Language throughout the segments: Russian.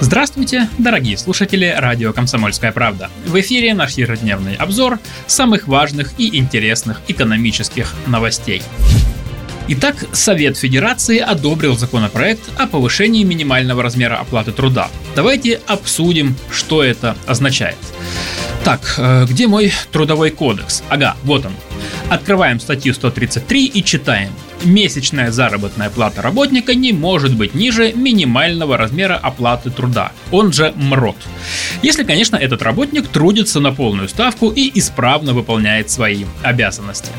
Здравствуйте, дорогие слушатели радио «Комсомольская правда». В эфире наш ежедневный обзор самых важных и интересных экономических новостей. Итак, Совет Федерации одобрил законопроект о повышении минимального размера оплаты труда. Давайте обсудим, что это означает. Так, э, где мой трудовой кодекс? Ага, вот он. Открываем статью 133 и читаем месячная заработная плата работника не может быть ниже минимального размера оплаты труда, он же МРОТ. Если, конечно, этот работник трудится на полную ставку и исправно выполняет свои обязанности.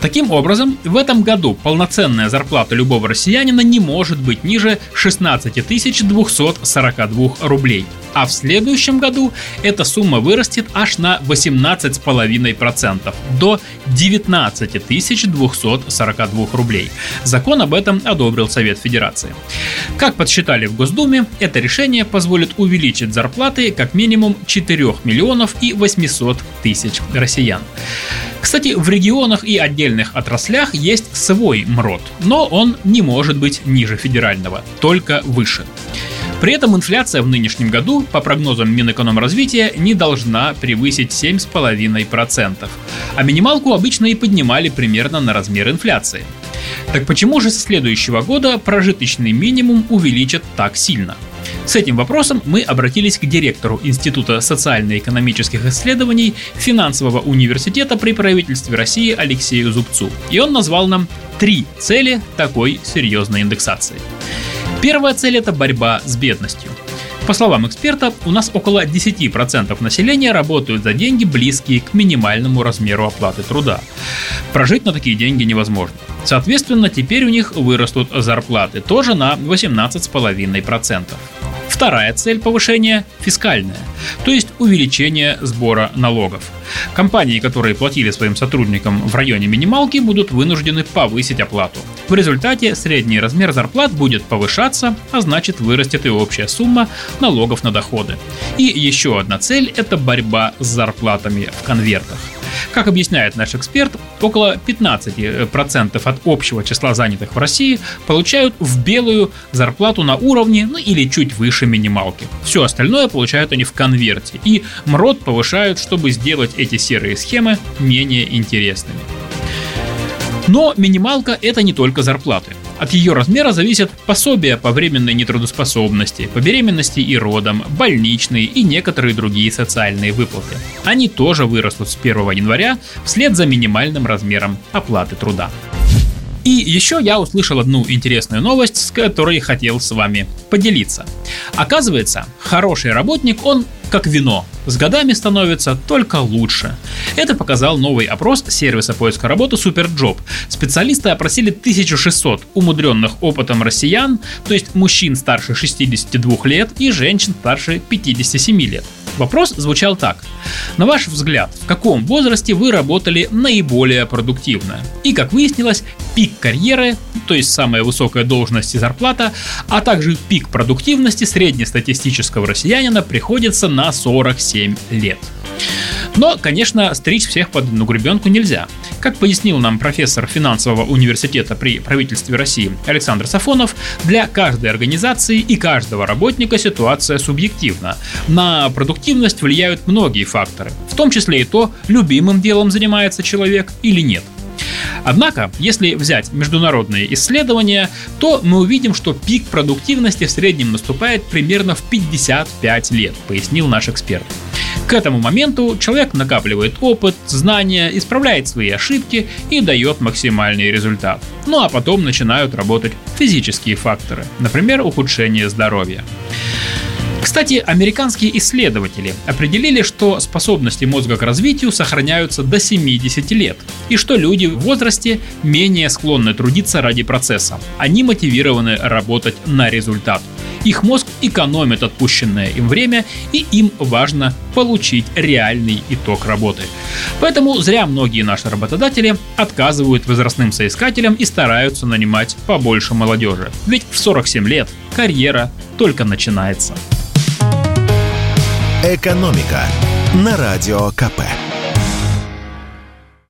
Таким образом, в этом году полноценная зарплата любого россиянина не может быть ниже 16 242 рублей. А в следующем году эта сумма вырастет аж на 18,5% до 19 242 рублей. Закон об этом одобрил Совет Федерации. Как подсчитали в Госдуме, это решение позволит увеличить зарплаты как минимум 4 миллионов и 800 тысяч россиян. Кстати, в регионах и отдельных отраслях есть свой МРОД, но он не может быть ниже федерального, только выше. При этом инфляция в нынешнем году, по прогнозам Минэкономразвития, не должна превысить 7,5%. А минималку обычно и поднимали примерно на размер инфляции. Так почему же со следующего года прожиточный минимум увеличат так сильно? С этим вопросом мы обратились к директору Института социально-экономических исследований Финансового университета при правительстве России Алексею Зубцу. И он назвал нам три цели такой серьезной индексации. Первая цель – это борьба с бедностью. По словам эксперта, у нас около 10% населения работают за деньги, близкие к минимальному размеру оплаты труда. Прожить на такие деньги невозможно. Соответственно, теперь у них вырастут зарплаты тоже на 18,5%. Вторая цель повышения – фискальная, то есть увеличение сбора налогов. Компании, которые платили своим сотрудникам в районе минималки, будут вынуждены повысить оплату. В результате средний размер зарплат будет повышаться, а значит вырастет и общая сумма налогов на доходы. И еще одна цель – это борьба с зарплатами в конвертах. Как объясняет наш эксперт, около 15% от общего числа занятых в России получают в белую зарплату на уровне, ну или чуть выше минималки. Все остальное получают они в конверте. И МРОД повышают, чтобы сделать эти серые схемы менее интересными. Но минималка это не только зарплаты. От ее размера зависят пособия по временной нетрудоспособности, по беременности и родам, больничные и некоторые другие социальные выплаты. Они тоже вырастут с 1 января вслед за минимальным размером оплаты труда. И еще я услышал одну интересную новость, с которой хотел с вами поделиться. Оказывается, хороший работник, он как вино, с годами становится только лучше. Это показал новый опрос сервиса поиска работы Superjob. Специалисты опросили 1600 умудренных опытом россиян, то есть мужчин старше 62 лет и женщин старше 57 лет. Вопрос звучал так. На ваш взгляд, в каком возрасте вы работали наиболее продуктивно? И, как выяснилось, пик карьеры, то есть самая высокая должность и зарплата, а также пик продуктивности среднестатистического россиянина приходится на 47 лет. Но, конечно, стричь всех под одну гребенку нельзя. Как пояснил нам профессор финансового университета при правительстве России Александр Сафонов, для каждой организации и каждого работника ситуация субъективна. На продуктивность влияют многие факторы, в том числе и то, любимым делом занимается человек или нет. Однако, если взять международные исследования, то мы увидим, что пик продуктивности в среднем наступает примерно в 55 лет, пояснил наш эксперт. К этому моменту человек накапливает опыт, знания, исправляет свои ошибки и дает максимальный результат. Ну а потом начинают работать физические факторы, например, ухудшение здоровья. Кстати, американские исследователи определили, что способности мозга к развитию сохраняются до 70 лет, и что люди в возрасте менее склонны трудиться ради процесса. Они мотивированы работать на результат. Их мозг экономит отпущенное им время, и им важно получить реальный итог работы. Поэтому зря многие наши работодатели отказывают возрастным соискателям и стараются нанимать побольше молодежи. Ведь в 47 лет карьера только начинается. «Экономика» на Радио КП.